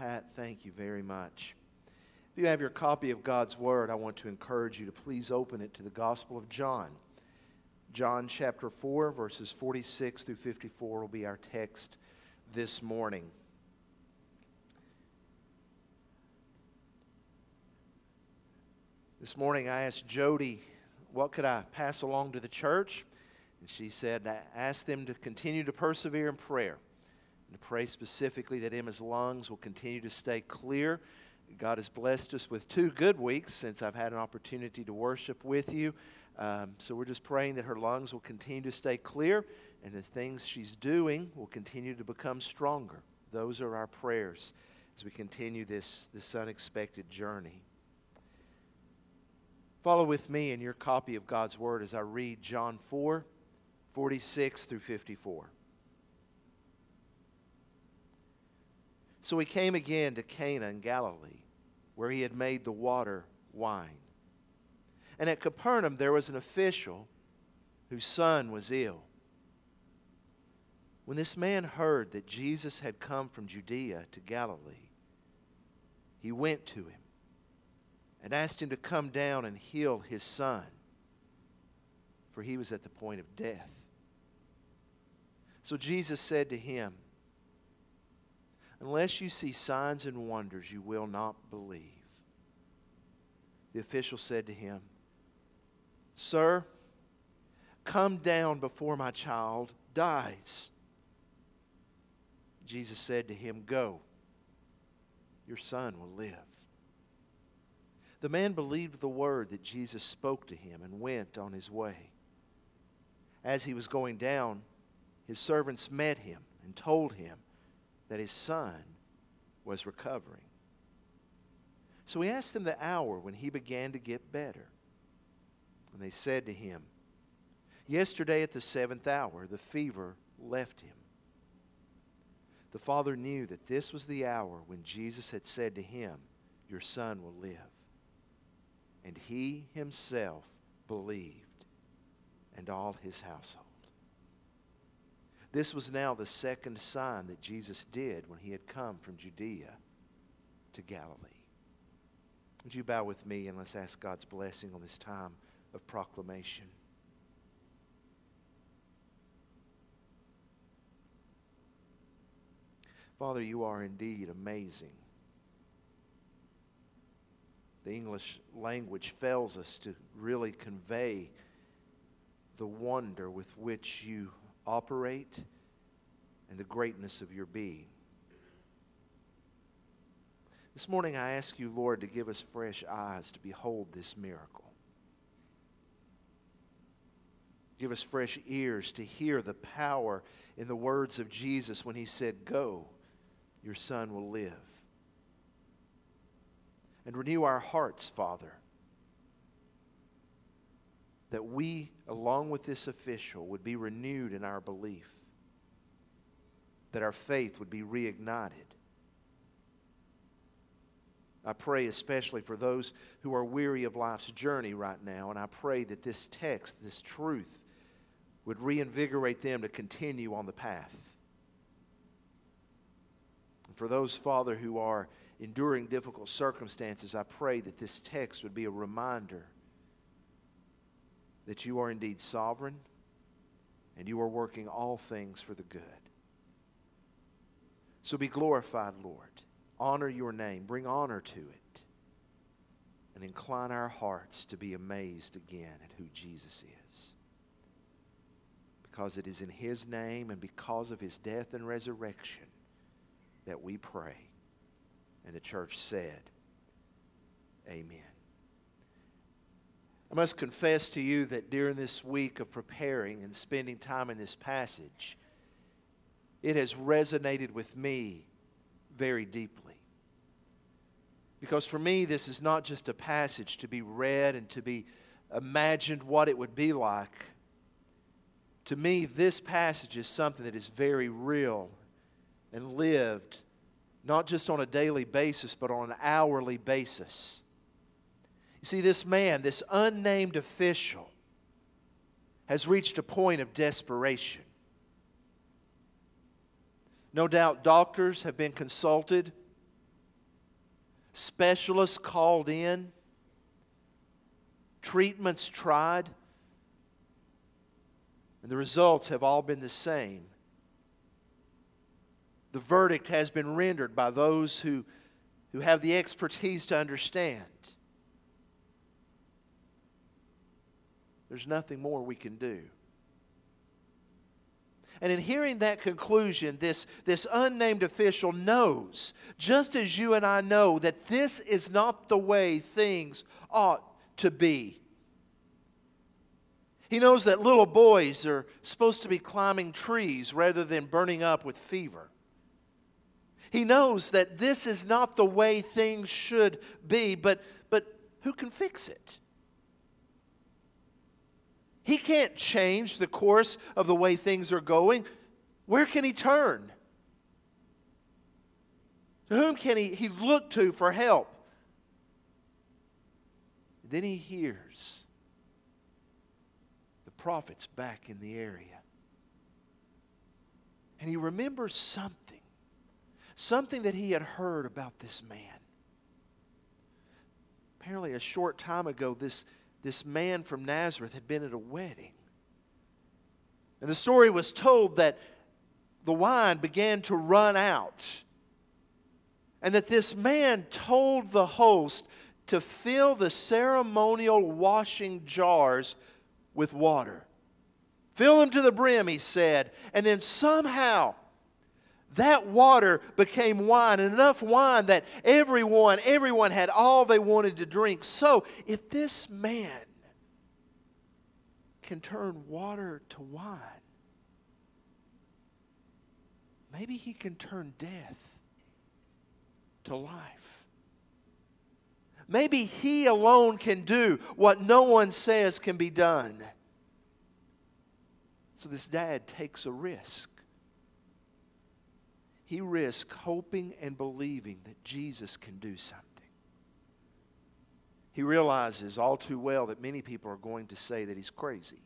Pat, thank you very much. If you have your copy of God's Word, I want to encourage you to please open it to the Gospel of John. John chapter 4, verses 46 through 54 will be our text this morning. This morning I asked Jody, what could I pass along to the church? And she said, ask them to continue to persevere in prayer and pray specifically that Emma's lungs will continue to stay clear. God has blessed us with two good weeks since I've had an opportunity to worship with you. Um, so we're just praying that her lungs will continue to stay clear and the things she's doing will continue to become stronger. Those are our prayers as we continue this, this unexpected journey. Follow with me in your copy of God's Word as I read John 4 46 through 54. So he came again to Cana in Galilee, where he had made the water wine. And at Capernaum there was an official whose son was ill. When this man heard that Jesus had come from Judea to Galilee, he went to him and asked him to come down and heal his son, for he was at the point of death. So Jesus said to him, Unless you see signs and wonders, you will not believe. The official said to him, Sir, come down before my child dies. Jesus said to him, Go, your son will live. The man believed the word that Jesus spoke to him and went on his way. As he was going down, his servants met him and told him that his son was recovering. So he asked them the hour when he began to get better. And they said to him, Yesterday at the seventh hour, the fever left him. The father knew that this was the hour when Jesus had said to him, Your son will live and he himself believed, and all his household. This was now the second sign that Jesus did when he had come from Judea to Galilee. Would you bow with me and let's ask God's blessing on this time of proclamation? Father, you are indeed amazing the English language fails us to really convey the wonder with which you operate and the greatness of your being. This morning, I ask you, Lord, to give us fresh eyes to behold this miracle. Give us fresh ears to hear the power in the words of Jesus when he said, Go, your son will live and renew our hearts, Father, that we, along with this official, would be renewed in our belief, that our faith would be reignited. I pray especially for those who are weary of life's journey right now, and I pray that this text, this truth, would reinvigorate them to continue on the path. And for those, Father, who are enduring difficult circumstances, I pray that this text would be a reminder that you are indeed sovereign and you are working all things for the good. So be glorified, Lord. Honor your name, bring honor to it, and incline our hearts to be amazed again at who Jesus is. Because it is in his name and because of his death and resurrection that we pray. And the church said, Amen. I must confess to you that during this week of preparing and spending time in this passage, it has resonated with me very deeply. Because for me, this is not just a passage to be read and to be imagined what it would be like. To me, this passage is something that is very real and lived not just on a daily basis, but on an hourly basis. You see, this man, this unnamed official, has reached a point of desperation. No doubt doctors have been consulted, specialists called in, treatments tried, and the results have all been the same. The verdict has been rendered by those who, who have the expertise to understand. There's nothing more we can do. And in hearing that conclusion, this, this unnamed official knows, just as you and I know, that this is not the way things ought to be. He knows that little boys are supposed to be climbing trees rather than burning up with fever. He knows that this is not the way things should be, but, but who can fix it? He can't change the course of the way things are going. Where can he turn? To whom can he, he look to for help? Then he hears the prophets back in the area. And he remembers something, something that he had heard about this man. Apparently, a short time ago, this, this man from Nazareth had been at a wedding. And the story was told that the wine began to run out. And that this man told the host to fill the ceremonial washing jars with water. Fill them to the brim, he said. And then somehow that water became wine, enough wine that everyone, everyone had all they wanted to drink. So, if this man can turn water to wine, maybe he can turn death to life. Maybe he alone can do what no one says can be done. So this dad takes a risk he risks hoping and believing that Jesus can do something. He realizes all too well that many people are going to say that he's crazy.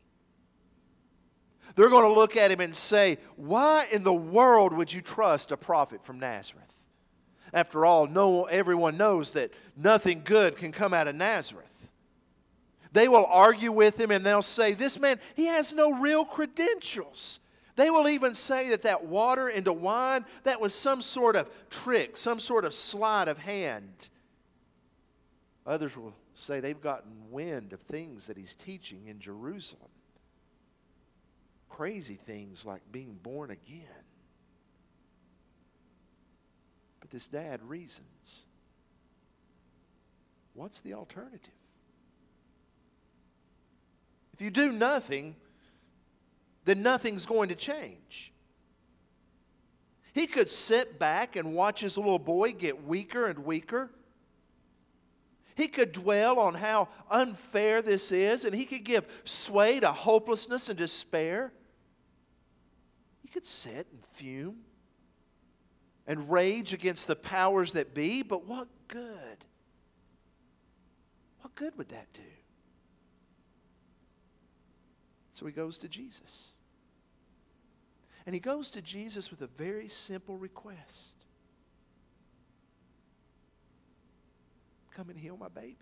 They're going to look at him and say, Why in the world would you trust a prophet from Nazareth? After all, no, everyone knows that nothing good can come out of Nazareth. They will argue with him and they'll say, This man, he has no real credentials. They will even say that that water into wine, that was some sort of trick, some sort of sleight of hand. Others will say they've gotten wind of things that he's teaching in Jerusalem. Crazy things like being born again. But this dad reasons. What's the alternative? If you do nothing, then nothing's going to change. He could sit back and watch his little boy get weaker and weaker. He could dwell on how unfair this is, and he could give sway to hopelessness and despair. He could sit and fume and rage against the powers that be, but what good? What good would that do? So he goes to Jesus. And he goes to Jesus with a very simple request Come and heal my baby.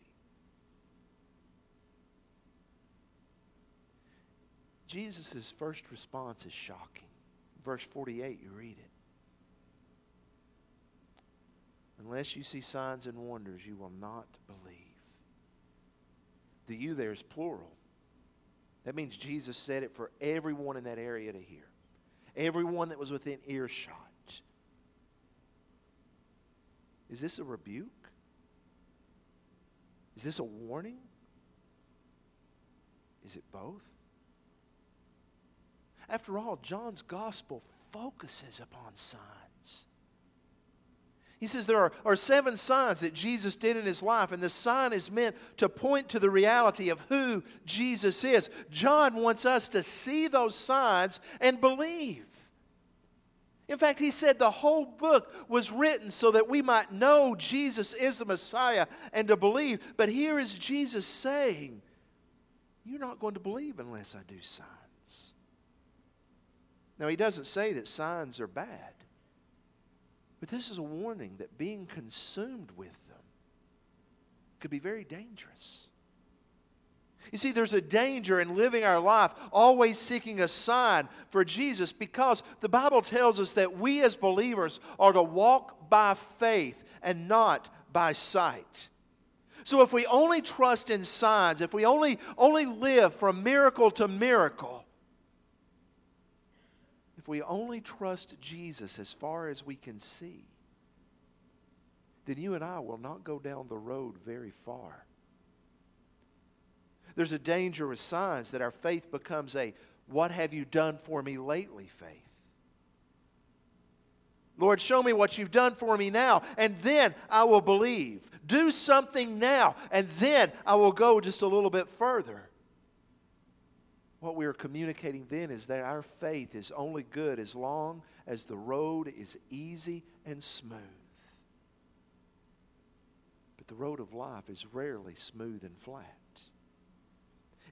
Jesus' first response is shocking. Verse 48, you read it. Unless you see signs and wonders, you will not believe. The you there is plural. That means Jesus said it for everyone in that area to hear everyone that was within earshot. Is this a rebuke? Is this a warning? Is it both? After all, John's gospel focuses upon signs. He says there are, are seven signs that Jesus did in his life, and the sign is meant to point to the reality of who Jesus is. John wants us to see those signs and believe. In fact, he said the whole book was written so that we might know Jesus is the Messiah and to believe. But here is Jesus saying, You're not going to believe unless I do signs. Now, he doesn't say that signs are bad. But this is a warning that being consumed with them could be very dangerous. You see, there's a danger in living our life always seeking a sign for Jesus because the Bible tells us that we as believers are to walk by faith and not by sight. So if we only trust in signs, if we only, only live from miracle to miracle, if we only trust Jesus as far as we can see, then you and I will not go down the road very far. There's a danger with signs that our faith becomes a what have you done for me lately faith. Lord, show me what you've done for me now, and then I will believe. Do something now, and then I will go just a little bit further. What we are communicating then is that our faith is only good as long as the road is easy and smooth. But the road of life is rarely smooth and flat.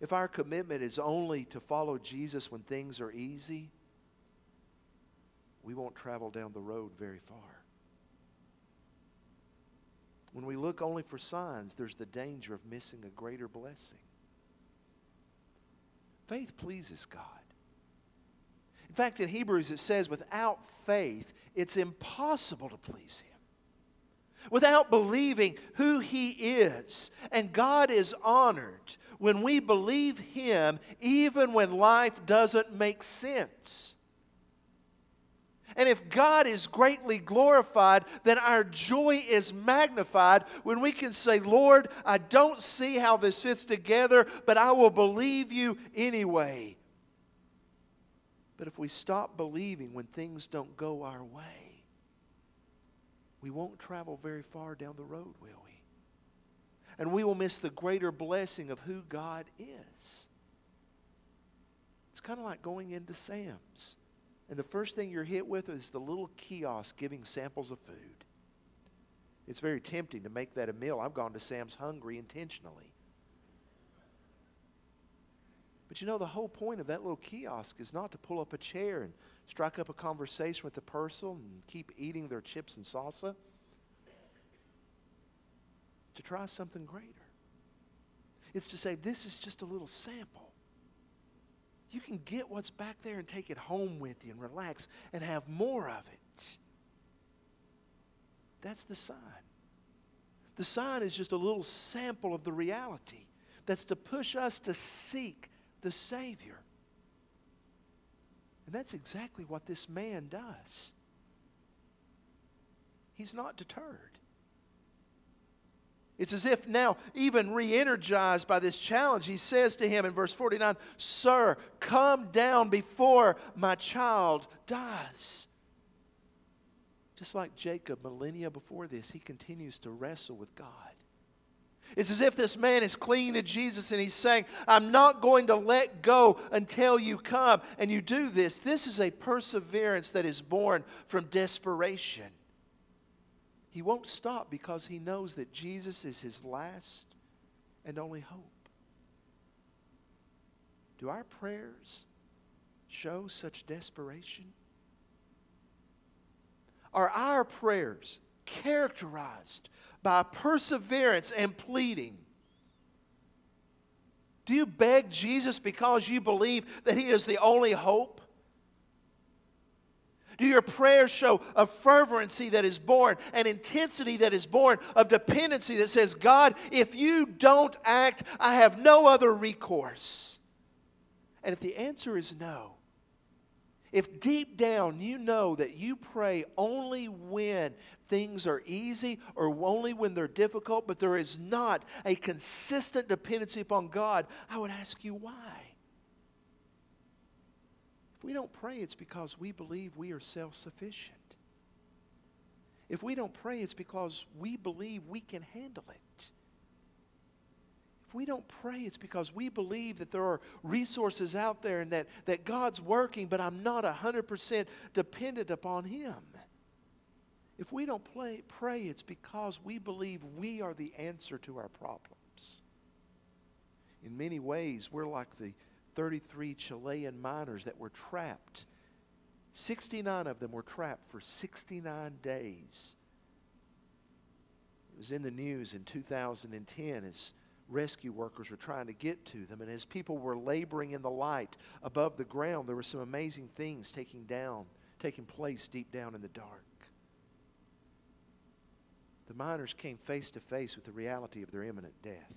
If our commitment is only to follow Jesus when things are easy, we won't travel down the road very far. When we look only for signs, there's the danger of missing a greater blessing. Faith pleases God. In fact, in Hebrews it says, without faith, it's impossible to please Him without believing who He is. And God is honored when we believe Him even when life doesn't make sense. And if God is greatly glorified, then our joy is magnified when we can say, Lord, I don't see how this fits together, but I will believe you anyway. But if we stop believing when things don't go our way, we won't travel very far down the road, will we? And we will miss the greater blessing of who God is. It's kind of like going into Sam's. And the first thing you're hit with is the little kiosk giving samples of food. It's very tempting to make that a meal. I've gone to Sam's hungry intentionally. But you know, the whole point of that little kiosk is not to pull up a chair and strike up a conversation with the person and keep eating their chips and salsa. To try something greater. It's to say, this is just a little sample. You can get what's back there and take it home with you and relax and have more of it. That's the sign. The sign is just a little sample of the reality that's to push us to seek the Savior. And that's exactly what this man does. He's not deterred. It's as if now, even re energized by this challenge, he says to him in verse 49 Sir, come down before my child dies. Just like Jacob millennia before this, he continues to wrestle with God. It's as if this man is clinging to Jesus and he's saying, I'm not going to let go until you come. And you do this. This is a perseverance that is born from desperation. He won't stop because he knows that Jesus is his last and only hope. Do our prayers show such desperation? Are our prayers characterized by perseverance and pleading. Do you beg Jesus because you believe that He is the only hope? Do your prayers show a fervency that is born, an intensity that is born of dependency that says, God, if you don't act, I have no other recourse? And if the answer is no, if deep down you know that you pray only when things are easy or only when they're difficult, but there is not a consistent dependency upon God, I would ask you why. If we don't pray, it's because we believe we are self sufficient. If we don't pray, it's because we believe we can handle it. If we don't pray, it's because we believe that there are resources out there and that, that God's working, but I'm not 100% dependent upon Him. If we don't play, pray, it's because we believe we are the answer to our problems. In many ways, we're like the 33 Chilean miners that were trapped. 69 of them were trapped for 69 days. It was in the news in 2010 as rescue workers were trying to get to them. And as people were laboring in the light above the ground, there were some amazing things taking down, taking place deep down in the dark. The miners came face to face with the reality of their imminent death.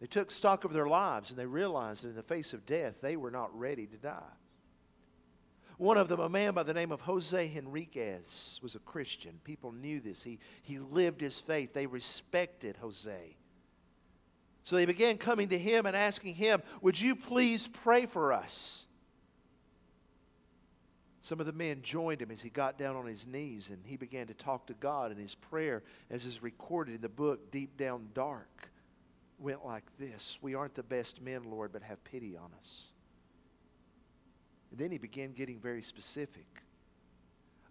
They took stock of their lives and they realized that in the face of death, they were not ready to die. One of them, a man by the name of Jose Henriquez, was a Christian. People knew this. He, he lived his faith. They respected Jose. So they began coming to him and asking him, Would you please pray for us? Some of the men joined him as he got down on his knees and he began to talk to God. And his prayer, as is recorded in the book, Deep Down Dark, went like this We aren't the best men, Lord, but have pity on us. And then he began getting very specific.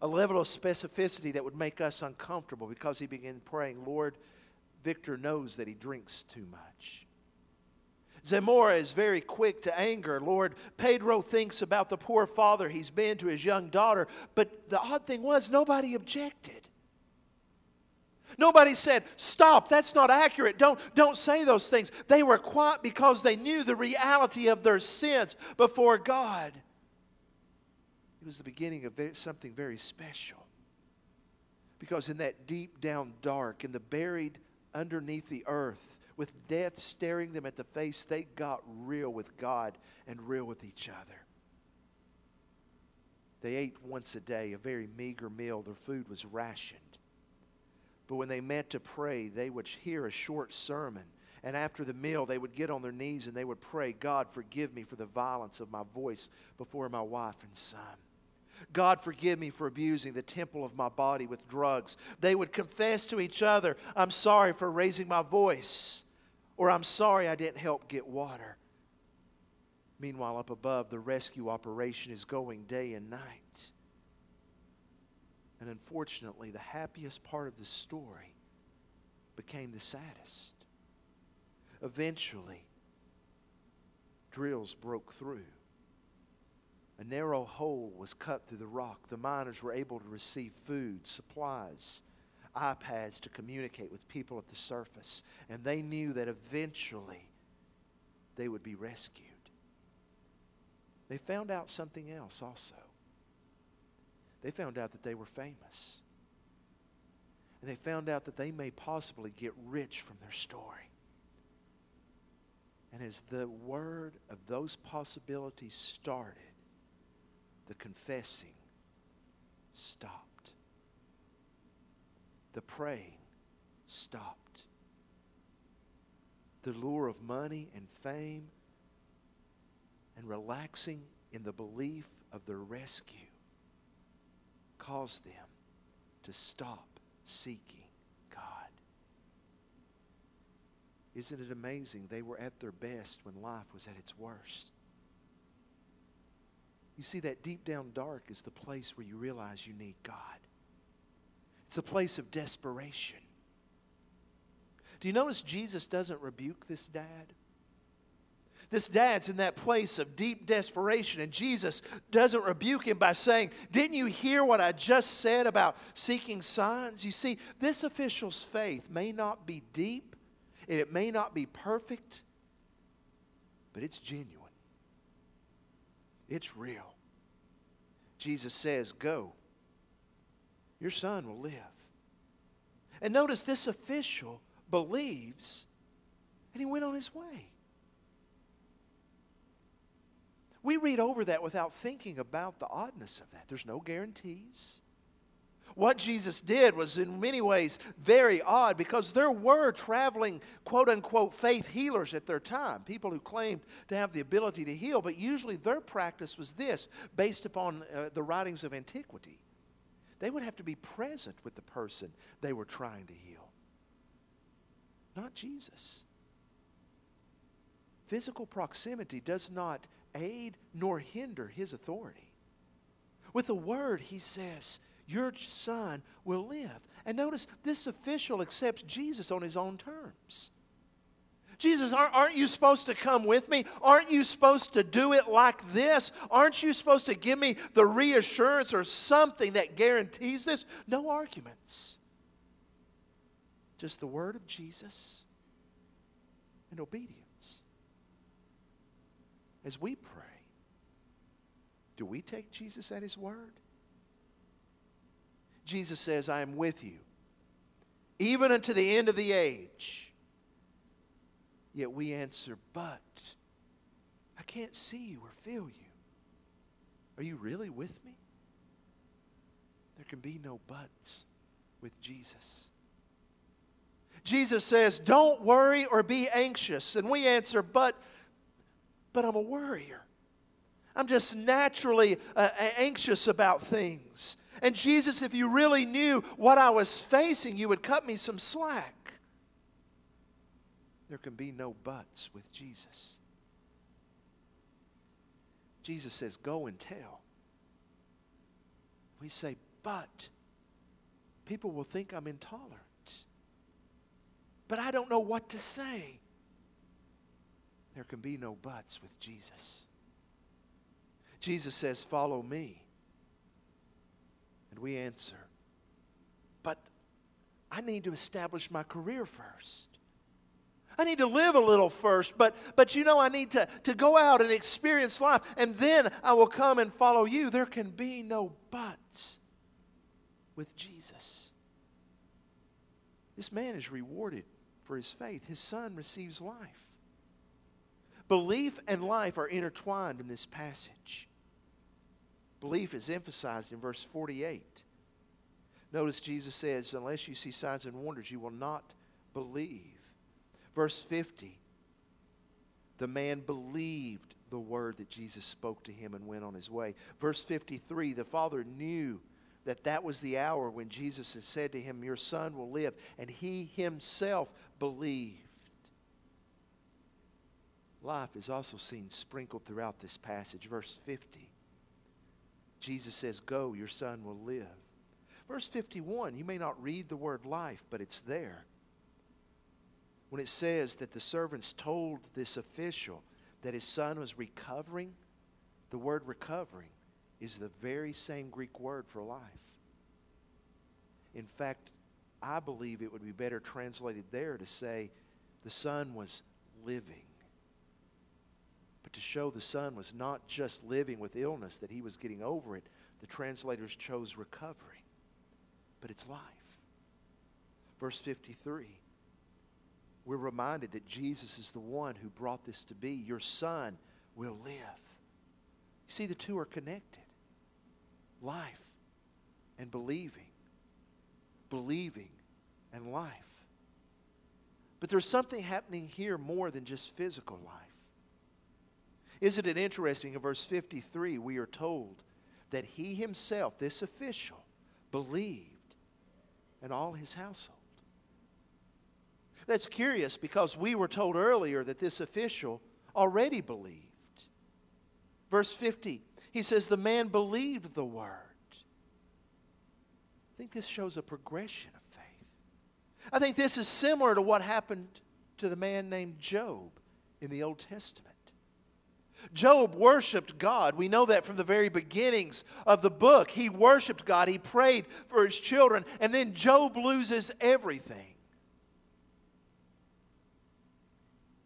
A level of specificity that would make us uncomfortable because he began praying, Lord, Victor knows that he drinks too much. Zamora is very quick to anger. Lord, Pedro thinks about the poor father he's been to his young daughter. But the odd thing was, nobody objected. Nobody said, Stop, that's not accurate. Don't, don't say those things. They were quiet because they knew the reality of their sins before God. It was the beginning of something very special. Because in that deep down dark, in the buried underneath the earth, with death staring them at the face, they got real with God and real with each other. They ate once a day, a very meager meal. Their food was rationed. But when they met to pray, they would hear a short sermon. And after the meal, they would get on their knees and they would pray, God, forgive me for the violence of my voice before my wife and son. God, forgive me for abusing the temple of my body with drugs. They would confess to each other, I'm sorry for raising my voice, or I'm sorry I didn't help get water. Meanwhile, up above, the rescue operation is going day and night. And unfortunately, the happiest part of the story became the saddest. Eventually, drills broke through a narrow hole was cut through the rock. The miners were able to receive food, supplies, iPads to communicate with people at the surface. And they knew that eventually they would be rescued. They found out something else also. They found out that they were famous. And they found out that they may possibly get rich from their story. And as the word of those possibilities started, the confessing stopped. The praying stopped. The lure of money and fame and relaxing in the belief of their rescue caused them to stop seeking God. Isn't it amazing? They were at their best when life was at its worst. You see, that deep down dark is the place where you realize you need God. It's a place of desperation. Do you notice Jesus doesn't rebuke this dad? This dad's in that place of deep desperation, and Jesus doesn't rebuke him by saying, Didn't you hear what I just said about seeking signs? You see, this official's faith may not be deep, and it may not be perfect, but it's genuine. It's real. Jesus says, Go. Your son will live. And notice this official believes, and he went on his way. We read over that without thinking about the oddness of that. There's no guarantees. What Jesus did was, in many ways, very odd because there were traveling, quote unquote, faith healers at their time, people who claimed to have the ability to heal, but usually their practice was this, based upon uh, the writings of antiquity. They would have to be present with the person they were trying to heal, not Jesus. Physical proximity does not aid nor hinder his authority. With a word, he says, your son will live. And notice this official accepts Jesus on his own terms. Jesus, aren't you supposed to come with me? Aren't you supposed to do it like this? Aren't you supposed to give me the reassurance or something that guarantees this? No arguments. Just the word of Jesus and obedience. As we pray, do we take Jesus at his word? Jesus says, I am with you, even unto the end of the age. Yet we answer, But I can't see you or feel you. Are you really with me? There can be no buts with Jesus. Jesus says, Don't worry or be anxious. And we answer, But, but I'm a worrier. I'm just naturally uh, anxious about things. And Jesus, if you really knew what I was facing, you would cut me some slack. There can be no buts with Jesus. Jesus says, Go and tell. We say, But people will think I'm intolerant. But I don't know what to say. There can be no buts with Jesus. Jesus says, Follow me. And we answer, But I need to establish my career first. I need to live a little first, but, but you know, I need to, to go out and experience life, and then I will come and follow you. There can be no buts with Jesus. This man is rewarded for his faith, his son receives life. Belief and life are intertwined in this passage. Belief is emphasized in verse 48. Notice Jesus says, Unless you see signs and wonders, you will not believe. Verse 50 The man believed the word that Jesus spoke to him and went on his way. Verse 53 The father knew that that was the hour when Jesus had said to him, Your son will live. And he himself believed. Life is also seen sprinkled throughout this passage. Verse 50 Jesus says, Go, your son will live. Verse 51, you may not read the word life, but it's there when it says that the servants told this official that his son was recovering, the word recovering is the very same Greek word for life. In fact, I believe it would be better translated there to say the son was living. But to show the son was not just living with illness, that he was getting over it, the translators chose recovery. But it's life. Verse 53 we're reminded that Jesus is the one who brought this to be. Your son will live. You see, the two are connected life and believing, believing and life. But there's something happening here more than just physical life. Isn't it interesting? In verse 53, we are told that he himself, this official, believed, and all his household. That's curious because we were told earlier that this official already believed. Verse 50, he says, The man believed the word. I think this shows a progression of faith. I think this is similar to what happened to the man named Job in the Old Testament. Job worshiped God. We know that from the very beginnings of the book. He worshiped God, he prayed for his children, and then Job loses everything.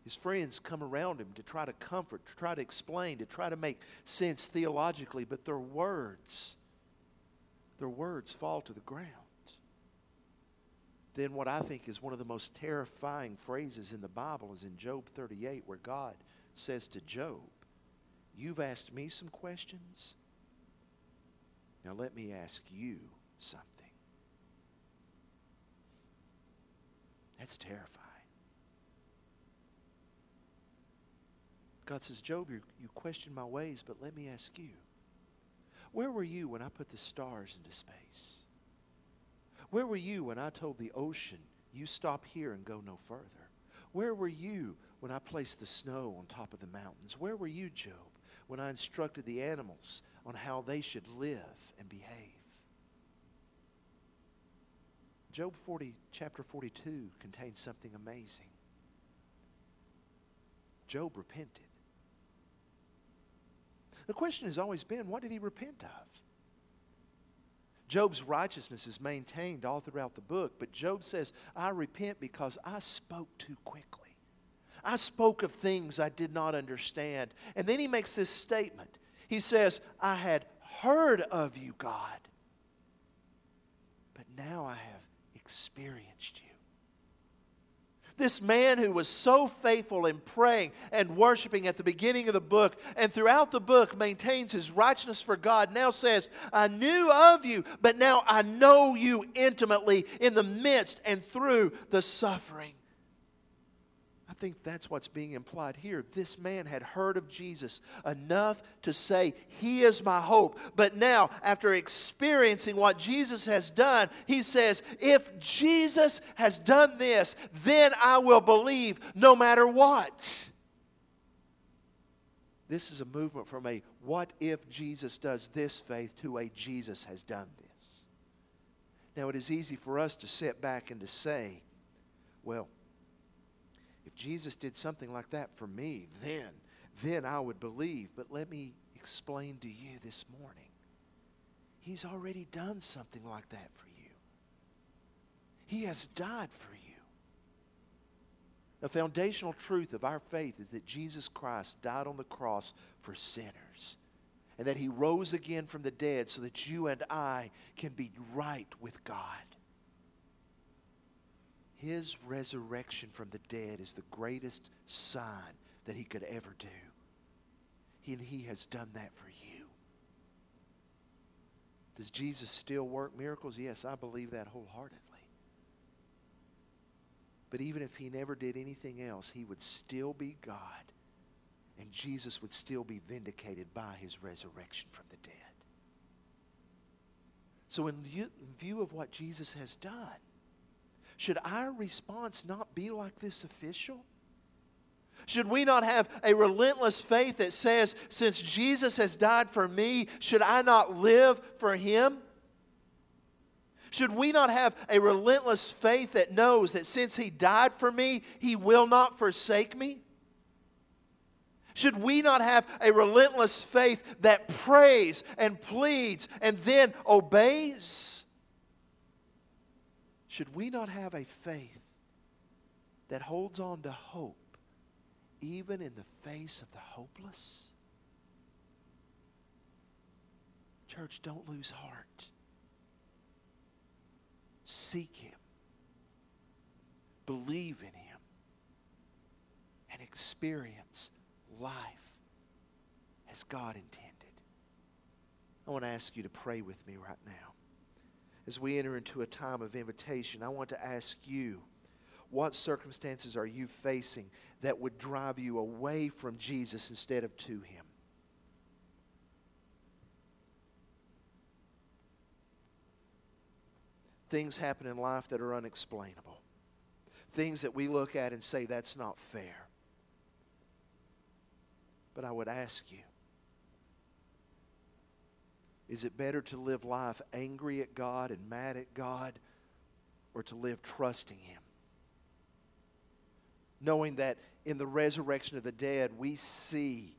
His friends come around him to try to comfort, to try to explain, to try to make sense theologically, but their words, their words fall to the ground. Then, what I think is one of the most terrifying phrases in the Bible is in Job 38, where God says to Job, You've asked me some questions. Now, let me ask you something. That's terrifying. God says, Job, you, you question my ways, but let me ask you. Where were you when I put the stars into space? Where were you when I told the ocean, you stop here and go no further? Where were you when I placed the snow on top of the mountains? Where were you, Job, when I instructed the animals on how they should live and behave? Job 40, chapter 42 contains something amazing. Job repented. The question has always been what did he repent of? Job's righteousness is maintained all throughout the book, but Job says, I repent because I spoke too quickly. I spoke of things I did not understand. And then he makes this statement. He says, I had heard of you, God, but now I have experienced you. This man who was so faithful in praying and worshiping at the beginning of the book and throughout the book maintains his righteousness for God now says, I knew of you, but now I know you intimately in the midst and through the suffering think that's what's being implied here. This man had heard of Jesus enough to say, He is my hope. But now, after experiencing what Jesus has done, he says, If Jesus has done this, then I will believe no matter what. This is a movement from a what if Jesus does this faith to a Jesus has done this. Now, it is easy for us to sit back and to say, well, if Jesus did something like that for me, then, then I would believe. But let me explain to you this morning. He's already done something like that for you. He has died for you. The foundational truth of our faith is that Jesus Christ died on the cross for sinners and that he rose again from the dead so that you and I can be right with God. His resurrection from the dead is the greatest sign that he could ever do. And he has done that for you. Does Jesus still work miracles? Yes, I believe that wholeheartedly. But even if he never did anything else, he would still be God. And Jesus would still be vindicated by his resurrection from the dead. So, in view of what Jesus has done, should our response not be like this official? Should we not have a relentless faith that says, since Jesus has died for me, should I not live for him? Should we not have a relentless faith that knows that since he died for me, he will not forsake me? Should we not have a relentless faith that prays and pleads and then obeys? Should we not have a faith that holds on to hope even in the face of the hopeless? Church, don't lose heart. Seek Him, believe in Him, and experience life as God intended. I want to ask you to pray with me right now as we enter into a time of invitation, I want to ask you what circumstances are you facing that would drive you away from Jesus instead of to Him? Things happen in life that are unexplainable. Things that we look at and say, that's not fair. But I would ask you is it better to live life angry at God and mad at God or to live trusting Him? Knowing that in the resurrection of the dead, we see,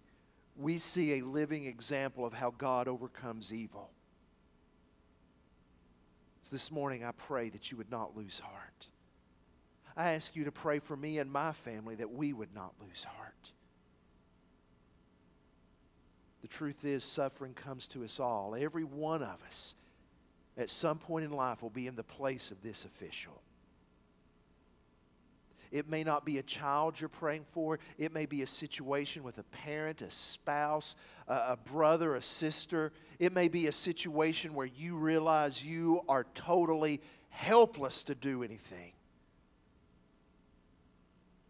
we see a living example of how God overcomes evil. So this morning, I pray that you would not lose heart. I ask you to pray for me and my family that we would not lose heart. Truth is, suffering comes to us all. Every one of us, at some point in life, will be in the place of this official. It may not be a child you're praying for. It may be a situation with a parent, a spouse, a, brother, a sister. It may be a situation where you realize you are totally helpless to do anything.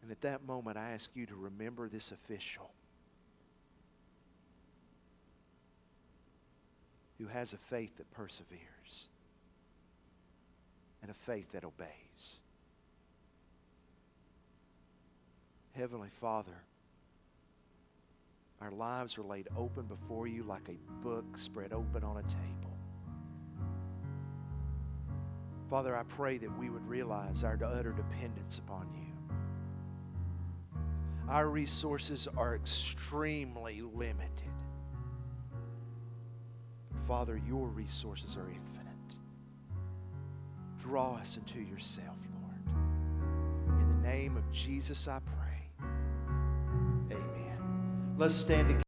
And at that moment, I ask you to remember this official. Who has a faith that perseveres and a faith that obeys. Heavenly Father, our lives are laid open before you like a book spread open on a table. Father, I pray that we would realize our utter dependence upon you. Our resources are extremely limited. Father, your resources are infinite. Draw us into yourself, Lord. In the name of Jesus, I pray. Amen. Let's stand together.